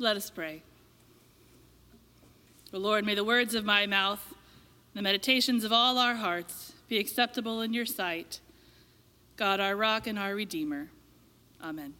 Let us pray. O Lord, may the words of my mouth, the meditations of all our hearts be acceptable in your sight. God, our rock and our redeemer. Amen.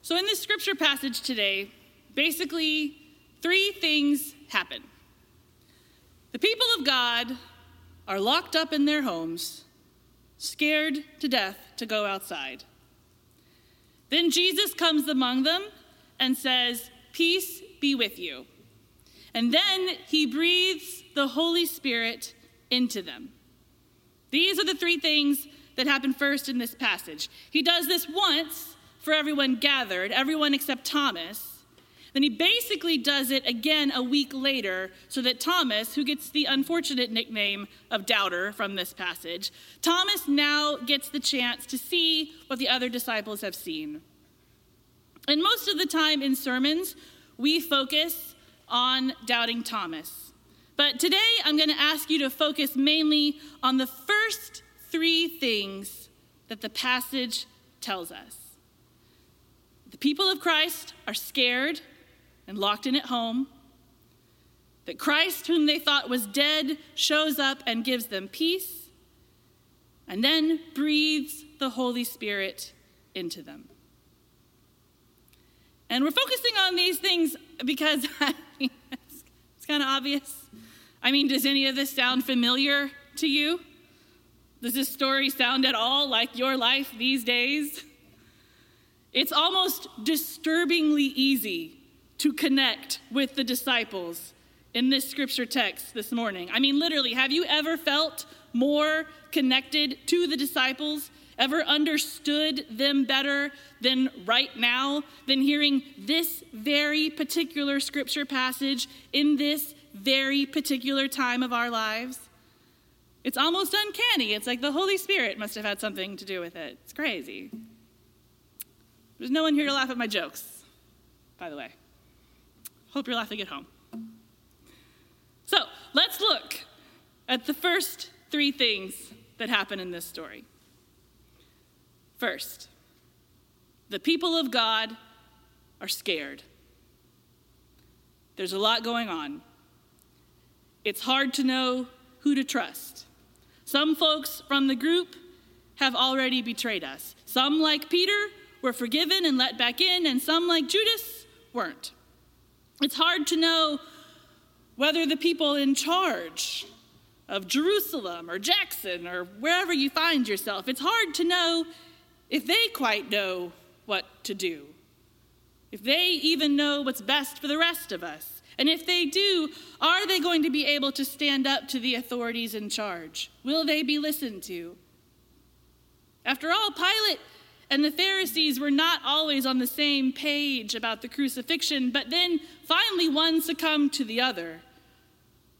So, in this scripture passage today, basically three things happen. The people of God are locked up in their homes, scared to death to go outside. Then Jesus comes among them and says, Peace be with you. And then he breathes the Holy Spirit into them. These are the three things that happen first in this passage. He does this once for everyone gathered, everyone except Thomas. Then he basically does it again a week later so that Thomas, who gets the unfortunate nickname of doubter from this passage, Thomas now gets the chance to see what the other disciples have seen. And most of the time in sermons, we focus on doubting Thomas. But today I'm going to ask you to focus mainly on the first three things that the passage tells us. The people of Christ are scared and locked in at home. That Christ, whom they thought was dead, shows up and gives them peace, and then breathes the Holy Spirit into them. And we're focusing on these things because it's, it's kind of obvious. I mean, does any of this sound familiar to you? Does this story sound at all like your life these days? It's almost disturbingly easy to connect with the disciples in this scripture text this morning. I mean, literally, have you ever felt more connected to the disciples, ever understood them better than right now, than hearing this very particular scripture passage in this very particular time of our lives? It's almost uncanny. It's like the Holy Spirit must have had something to do with it. It's crazy. There's no one here to laugh at my jokes, by the way. Hope you're laughing at home. So let's look at the first three things that happen in this story. First, the people of God are scared. There's a lot going on. It's hard to know who to trust. Some folks from the group have already betrayed us. Some, like Peter, were forgiven and let back in, and some, like Judas, weren't. It's hard to know whether the people in charge of Jerusalem or Jackson or wherever you find yourself, it's hard to know if they quite know what to do, if they even know what's best for the rest of us. And if they do, are they going to be able to stand up to the authorities in charge? Will they be listened to? After all, Pilate and the Pharisees were not always on the same page about the crucifixion, but then finally one succumbed to the other.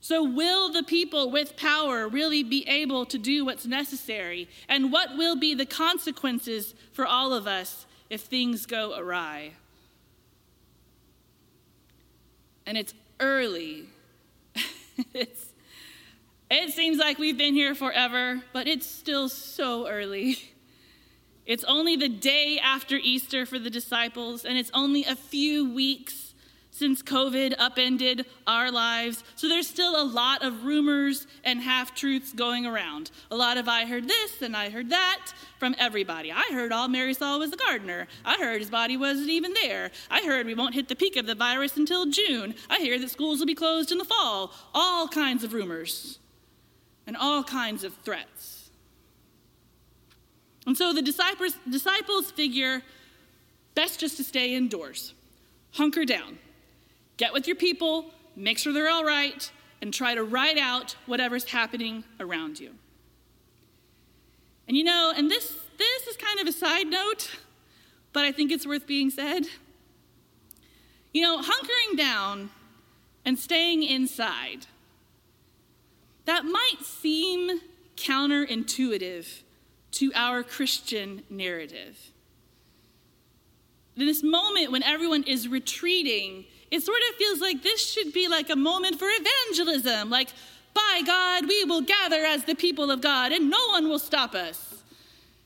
So, will the people with power really be able to do what's necessary? And what will be the consequences for all of us if things go awry? And it's early. it's, it seems like we've been here forever, but it's still so early. It's only the day after Easter for the disciples, and it's only a few weeks since COVID upended our lives. So there's still a lot of rumors and half truths going around. A lot of I heard this and I heard that from everybody. I heard all Mary saw was a gardener. I heard his body wasn't even there. I heard we won't hit the peak of the virus until June. I hear that schools will be closed in the fall. All kinds of rumors and all kinds of threats. And so the disciples, disciples figure best just to stay indoors, hunker down, get with your people, make sure they're all right, and try to ride out whatever's happening around you. And you know, and this, this is kind of a side note, but I think it's worth being said. You know, hunkering down and staying inside, that might seem counterintuitive to our Christian narrative. In this moment when everyone is retreating, it sort of feels like this should be like a moment for evangelism. Like, by God, we will gather as the people of God and no one will stop us.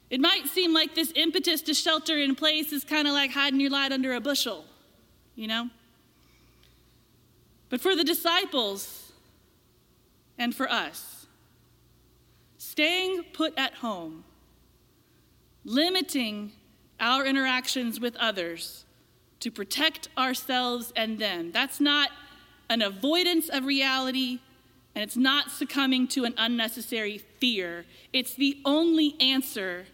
It might seem like this impetus to shelter in place is kind of like hiding your light under a bushel, you know? But for the disciples and for us, staying put at home, limiting our interactions with others to protect ourselves and them, that's not an avoidance of reality and it's not succumbing to an unnecessary fear. It's the only answer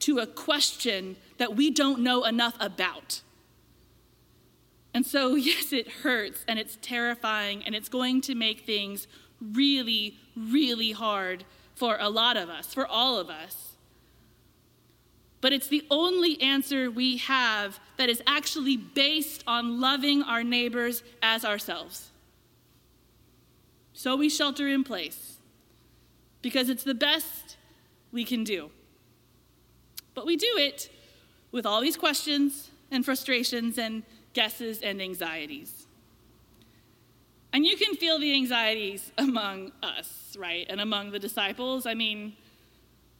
to a question that we don't know enough about. And so, yes, it hurts and it's terrifying and it's going to make things really, really hard for a lot of us, for all of us. But it's the only answer we have that is actually based on loving our neighbors as ourselves. So we shelter in place because it's the best we can do. But we do it with all these questions and frustrations and guesses and anxieties. And you can feel the anxieties among us, right? And among the disciples. I mean,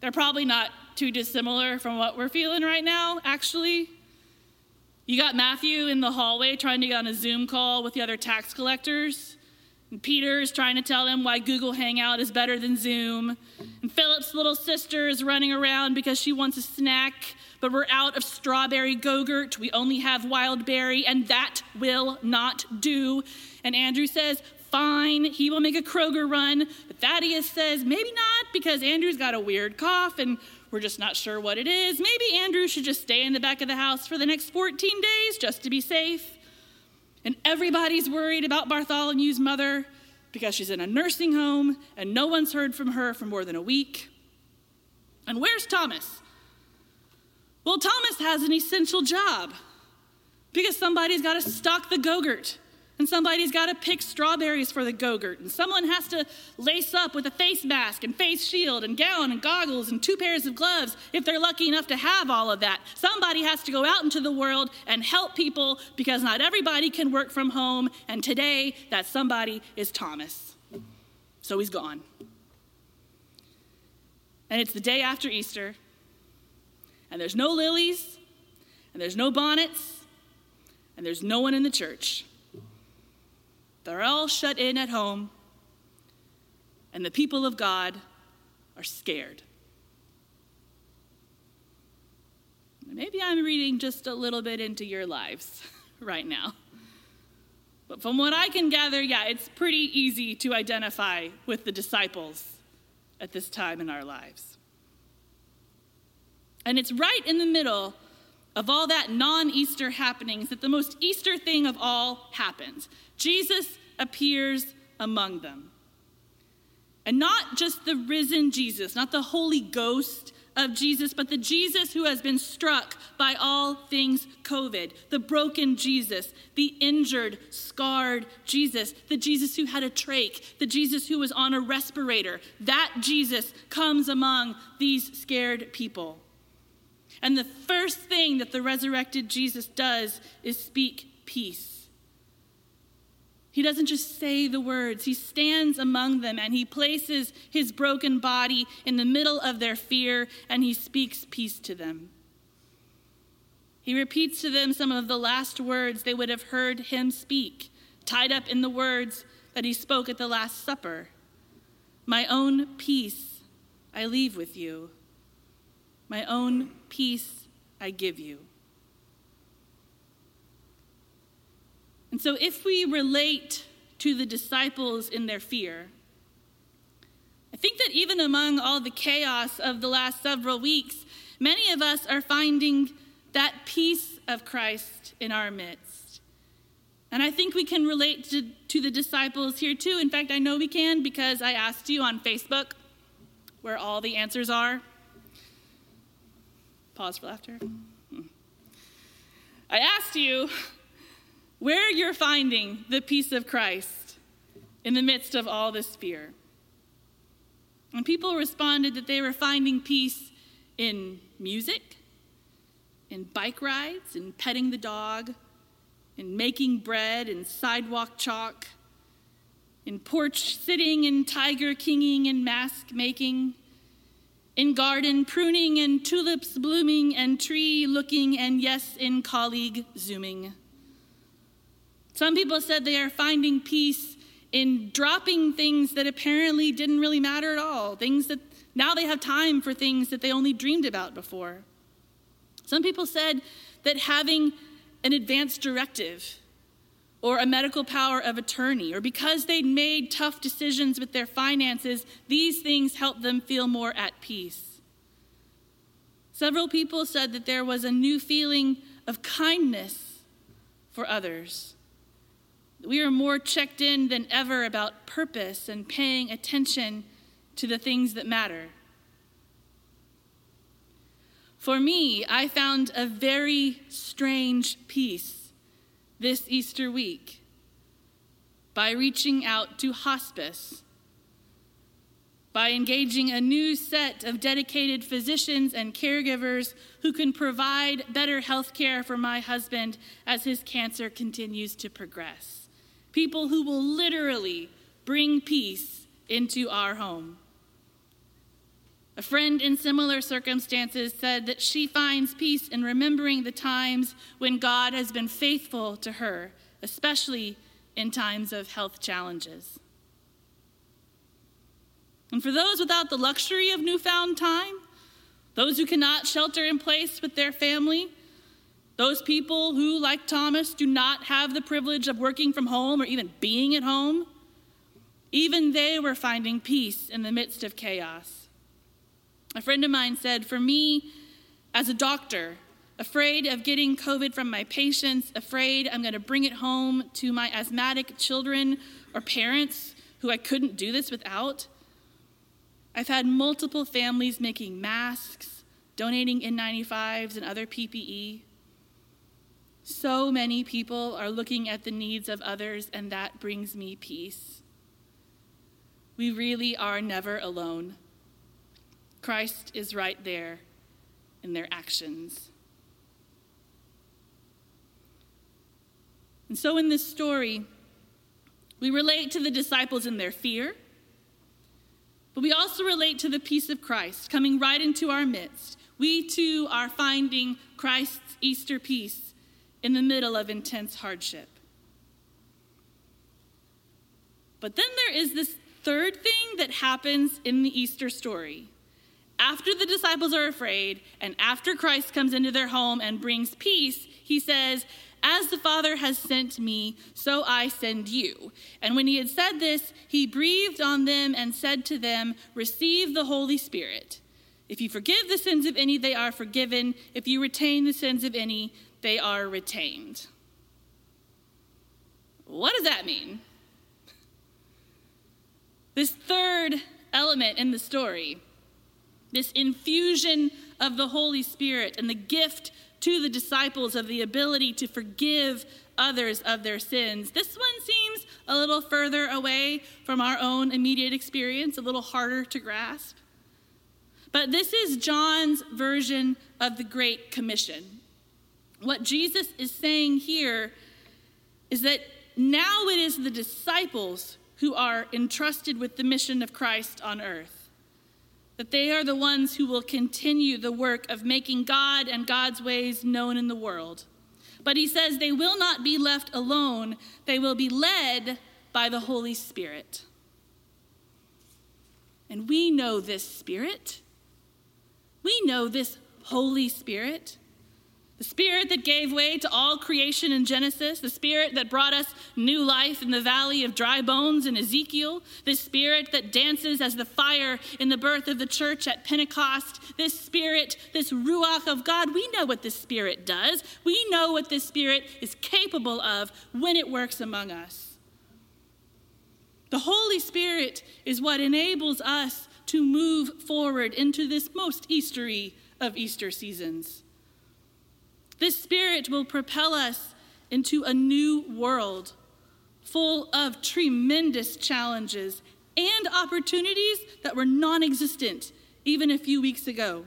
they're probably not too dissimilar from what we're feeling right now, actually. You got Matthew in the hallway trying to get on a Zoom call with the other tax collectors. And Peter is trying to tell him why Google Hangout is better than Zoom. And Philip's little sister is running around because she wants a snack, but we're out of strawberry Go-Gurt. We only have wild berry, and that will not do. And Andrew says, fine, he will make a Kroger run. But Thaddeus says, maybe not, because Andrew's got a weird cough and we're just not sure what it is. Maybe Andrew should just stay in the back of the house for the next 14 days just to be safe. And everybody's worried about Bartholomew's mother because she's in a nursing home and no one's heard from her for more than a week. And where's Thomas? Well, Thomas has an essential job because somebody's got to stock the Go-Gurt and somebody's got to pick strawberries for the Go-Gurt, and someone has to lace up with a face mask and face shield and gown and goggles and two pairs of gloves if they're lucky enough to have all of that. Somebody has to go out into the world and help people because not everybody can work from home, and today that somebody is Thomas. So he's gone. And it's the day after Easter, and there's no lilies, and there's no bonnets, and there's no one in the church. They're all shut in at home, and the people of God are scared. Maybe I'm reading just a little bit into your lives right now. But from what I can gather, yeah, it's pretty easy to identify with the disciples at this time in our lives. And it's right in the middle of all that non Easter happenings that the most Easter thing of all happens. Jesus appears among them. And not just the risen Jesus, not the Holy Ghost of Jesus, but the Jesus who has been struck by all things COVID, the broken Jesus, the injured, scarred Jesus, the Jesus who had a trach, the Jesus who was on a respirator. That Jesus comes among these scared people. And the first thing that the resurrected Jesus does is speak peace. He doesn't just say the words, he stands among them and he places his broken body in the middle of their fear and he speaks peace to them. He repeats to them some of the last words they would have heard him speak, tied up in the words that he spoke at the Last Supper My own peace I leave with you, my own peace I give you. And so, if we relate to the disciples in their fear, I think that even among all the chaos of the last several weeks, many of us are finding that peace of Christ in our midst. And I think we can relate to, to the disciples here too. In fact, I know we can because I asked you on Facebook where all the answers are. Pause for laughter. Hmm. I asked you where you're finding the peace of Christ in the midst of all this fear. And people responded that they were finding peace in music, in bike rides, in petting the dog, in making bread, in sidewalk chalk, in porch sitting, in tiger kinging, and mask making, in garden pruning and tulips blooming and tree looking and yes, in colleague zooming. Some people said they are finding peace in dropping things that apparently didn't really matter at all, things that now they have time for things that they only dreamed about before. Some people said that having an advance directive or a medical power of attorney, or because they'd made tough decisions with their finances, these things helped them feel more at peace. Several people said that there was a new feeling of kindness for others. We are more checked in than ever about purpose and paying attention to the things that matter. For me, I found a very strange peace this Easter week by reaching out to hospice, by engaging a new set of dedicated physicians and caregivers who can provide better health care for my husband as his cancer continues to progress. People who will literally bring peace into our home. A friend in similar circumstances said that she finds peace in remembering the times when God has been faithful to her, especially in times of health challenges. And for those without the luxury of newfound time, those who cannot shelter in place with their family, those people who, like Thomas, do not have the privilege of working from home or even being at home, even they were finding peace in the midst of chaos. A friend of mine said, For me, as a doctor, afraid of getting COVID from my patients, afraid I'm going to bring it home to my asthmatic children or parents who I couldn't do this without. I've had multiple families making masks, donating N95s and other PPE. So many people are looking at the needs of others, and that brings me peace. We really are never alone. Christ is right there in their actions. And so in this story, we relate to the disciples in their fear, but we also relate to the peace of Christ coming right into our midst. We too are finding Christ's Easter peace in the middle of intense hardship. But then there is this third thing that happens in the Easter story after the disciples are afraid and after Christ comes into their home and brings peace, he says, As the Father has sent me, so I send you. And when he had said this, he breathed on them and said to them, Receive the Holy Spirit. If you forgive the sins of any, they are forgiven. If you retain the sins of any, they are retained. What does that mean? This third element in the story this infusion of the Holy Spirit and the gift to the disciples of the ability to forgive others of their sins. This one seems a little further away from our own immediate experience, a little harder to grasp. But this is John's version of the Great Commission. What Jesus is saying here is that now it is the disciples who are entrusted with the mission of Christ on earth that they are the ones who will continue the work of making God and God's ways known in the world. But he says they will not be left alone, they will be led by the Holy Spirit. And we know this Spirit. We know this Holy Spirit. The spirit that gave way to all creation in Genesis, the spirit that brought us new life in the valley of dry bones in Ezekiel, the spirit that dances as the fire in the birth of the church at Pentecost, this spirit, this Ruach of God, we know what this spirit does. We know what this spirit is capable of when it works among us. The Holy Spirit is what enables us to move forward into this most Eastery of Easter seasons. This Spirit will propel us into a new world full of tremendous challenges and opportunities that were non existent even a few weeks ago.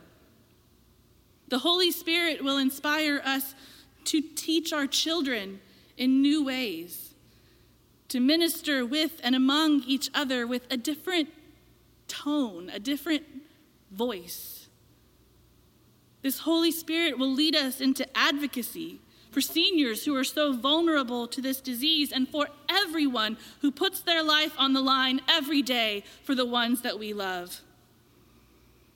The Holy Spirit will inspire us to teach our children in new ways, to minister with and among each other with a different tone, a different voice. This Holy Spirit will lead us into advocacy for seniors who are so vulnerable to this disease and for everyone who puts their life on the line every day for the ones that we love.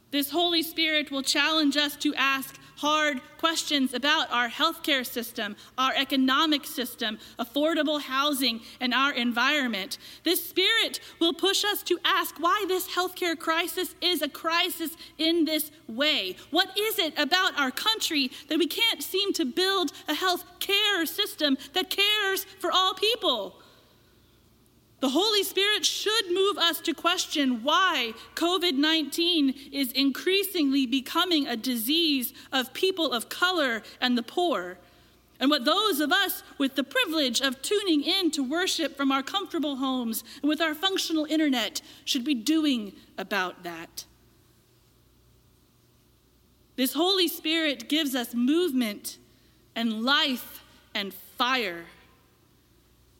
This Holy Spirit will challenge us to ask hard questions about our healthcare system, our economic system, affordable housing, and our environment. This Spirit will push us to ask why this healthcare crisis is a crisis in this way. What is it about our country that we can't seem to build a health care system that cares for all people? The Holy Spirit should move us to question why COVID 19 is increasingly becoming a disease of people of color and the poor, and what those of us with the privilege of tuning in to worship from our comfortable homes and with our functional internet should be doing about that. This Holy Spirit gives us movement and life and fire.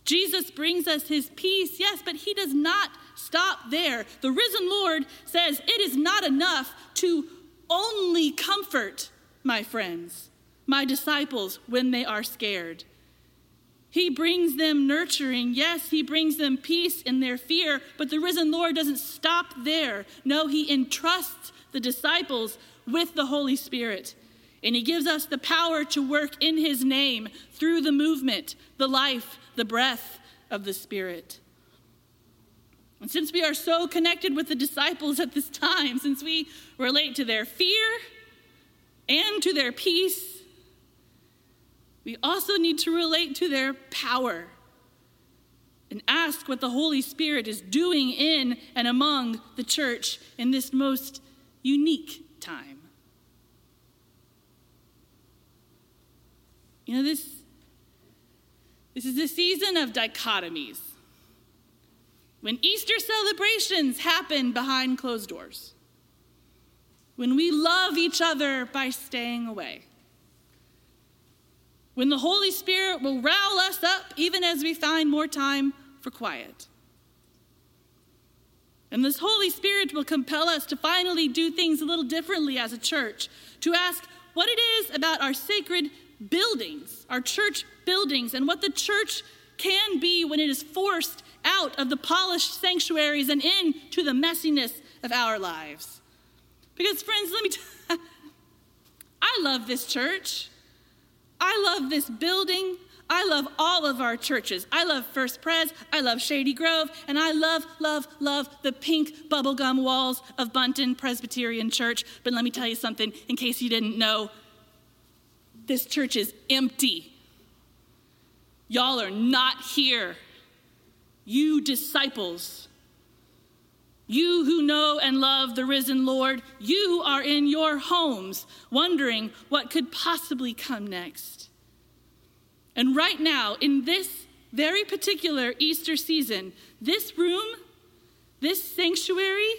Jesus brings us his peace, yes, but he does not stop there. The risen Lord says, It is not enough to only comfort my friends, my disciples, when they are scared. He brings them nurturing. Yes, he brings them peace in their fear, but the risen Lord doesn't stop there. No, he entrusts the disciples with the Holy Spirit. And he gives us the power to work in his name through the movement, the life, the breath of the Spirit. And since we are so connected with the disciples at this time, since we relate to their fear and to their peace, we also need to relate to their power and ask what the Holy Spirit is doing in and among the church in this most unique time. You know, this this is a season of dichotomies. When Easter celebrations happen behind closed doors, when we love each other by staying away, when the Holy Spirit will rile us up even as we find more time for quiet. And this Holy Spirit will compel us to finally do things a little differently as a church, to ask what it is about our sacred buildings, our church buildings, and what the church can be when it is forced out of the polished sanctuaries and into the messiness of our lives. Because, friends, let me tell I love this church. I love this building. I love all of our churches. I love First Pres, I love Shady Grove, and I love, love, love the pink bubblegum walls of Bunton Presbyterian Church. But let me tell you something, in case you didn't know, this church is empty. Y'all are not here. You disciples, you who know and love the risen Lord, you are in your homes wondering what could possibly come next. And right now, in this very particular Easter season, this room, this sanctuary,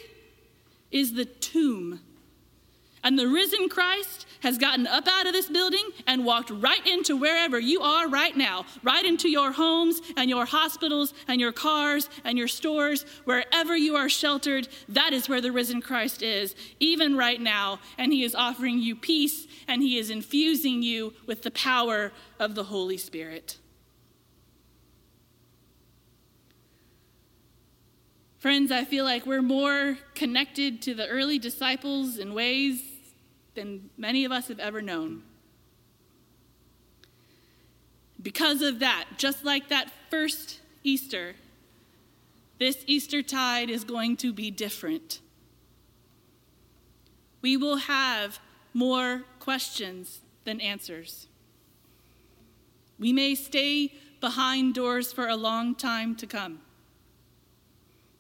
is the tomb. And the risen Christ has gotten up out of this building and walked right into wherever you are right now, right into your homes and your hospitals and your cars and your stores, wherever you are sheltered, that is where the risen Christ is, even right now. And he is offering you peace and he is infusing you with the power of the Holy Spirit. Friends, I feel like we're more connected to the early disciples in ways than many of us have ever known. Because of that, just like that first Easter, this Easter tide is going to be different. We will have more questions than answers. We may stay behind doors for a long time to come.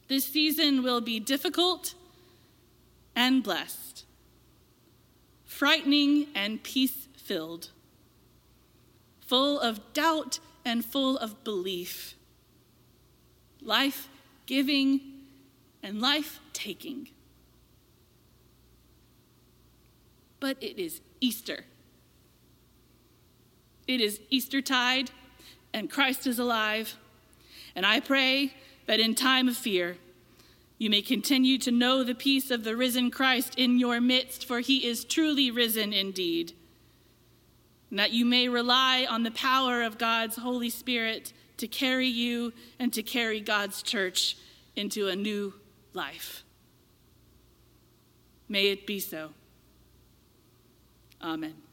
This season will be difficult and blessed frightening and peace filled, full of doubt and full of belief, life giving and life taking. But it is Easter. It is Eastertide, and Christ is alive. And I pray that in time of fear, you may continue to know the peace of the risen Christ in your midst, for he is truly risen indeed. And that you may rely on the power of God's Holy Spirit to carry you and to carry God's church into a new life. May it be so. Amen.